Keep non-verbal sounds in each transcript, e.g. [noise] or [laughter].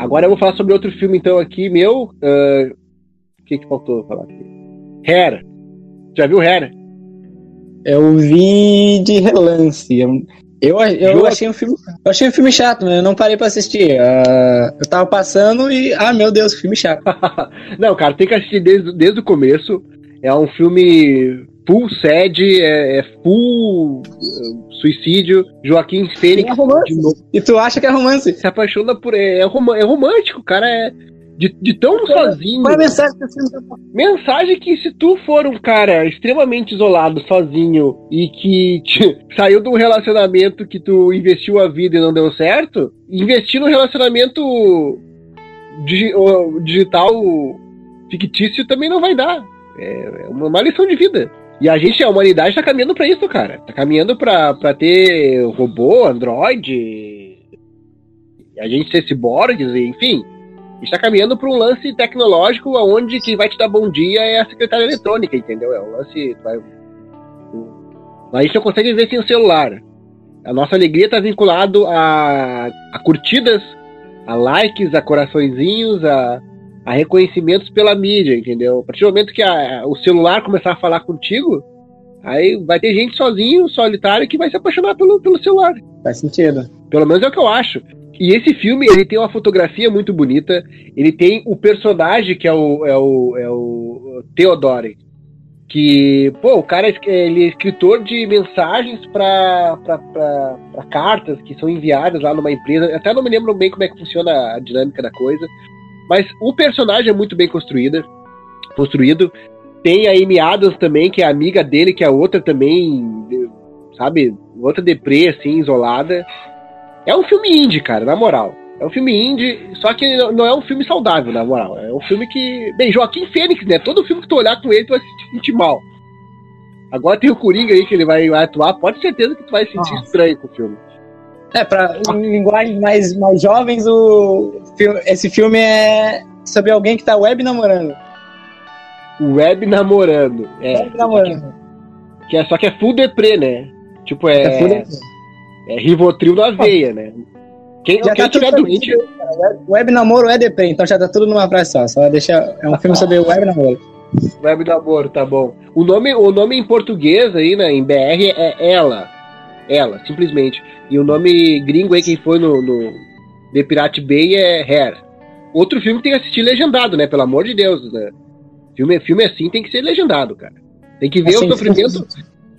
Agora eu vou falar sobre outro filme, então, aqui, meu. Uh, o que, que faltou falar aqui? Hair. Já viu Hair? Eu vi de relance. Eu, eu, eu achei um filme. Eu achei um filme chato, mas eu não parei pra assistir. Uh, eu tava passando e. Ah, meu Deus, filme chato. [laughs] não, cara, tem que assistir desde, desde o começo. É um filme full sad, é, é full uh, suicídio. Joaquim Fênix. É romance. E tu acha que é romance? Se apaixona por. É, é, rom, é romântico, cara. É de, de tão é, sozinho. Qual é a mensagem que você Mensagem que se tu for um cara extremamente isolado, sozinho, e que te, [laughs] saiu de um relacionamento que tu investiu a vida e não deu certo, investir no relacionamento digi, digital fictício também não vai dar. É, é uma lição de vida. E a gente, a humanidade, tá caminhando para isso, cara. Tá caminhando pra ter robô, android, a gente ser ciborgues, enfim está caminhando para um lance tecnológico onde quem vai te dar bom dia é a secretária eletrônica, entendeu? É um lance. Vai, gente não consegue ver sem o celular. A nossa alegria está vinculado a, a, curtidas, a likes, a coraçõezinhos, a, a reconhecimentos pela mídia, entendeu? A partir do momento que a, o celular começar a falar contigo, aí vai ter gente sozinho, solitário, que vai se apaixonar pelo, pelo celular. Faz sentido. Pelo menos é o que eu acho. E esse filme, ele tem uma fotografia muito bonita, ele tem o personagem que é o, é o, é o Theodore, que, pô, o cara ele é escritor de mensagens para cartas que são enviadas lá numa empresa. Até não me lembro bem como é que funciona a dinâmica da coisa, mas o personagem é muito bem construído. construído. Tem a Amy Adams também, que é amiga dele, que é outra também, sabe, outra deprê, assim, isolada. É um filme indie, cara, na moral. É um filme indie, só que não é um filme saudável, na moral. É um filme que. Bem, Joaquim Fênix, né? Todo filme que tu olhar com ele, tu vai se sentir mal. Agora tem o Coringa aí que ele vai, vai atuar, pode ter certeza que tu vai se sentir Nossa. estranho com o filme. É, pra em linguagens mais, mais jovens, o, esse filme é sobre alguém que tá web namorando. Web namorando, é. Web namorando. Que é, só que é full deprê, né? Tipo, é. é full deprê. É Rivotril na veia, né? Quem, já quem tá tiver doente. Web namoro é deprê, então já tá tudo numa frase só. Só deixa. É um filme sobre web namoro. Web namoro, tá bom. O nome, o nome em português aí, né, em BR é Ela. Ela, simplesmente. E o nome gringo aí, quem foi no, no The Pirate Bay é Hair. Outro filme que tem que assistir legendado, né? Pelo amor de Deus, né? Filme, filme assim tem que ser legendado, cara. Tem que ver assim, o sofrimento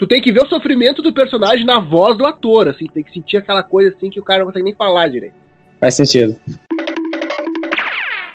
tu tem que ver o sofrimento do personagem na voz do ator, assim, tem que sentir aquela coisa assim que o cara não consegue nem falar direito. Faz sentido.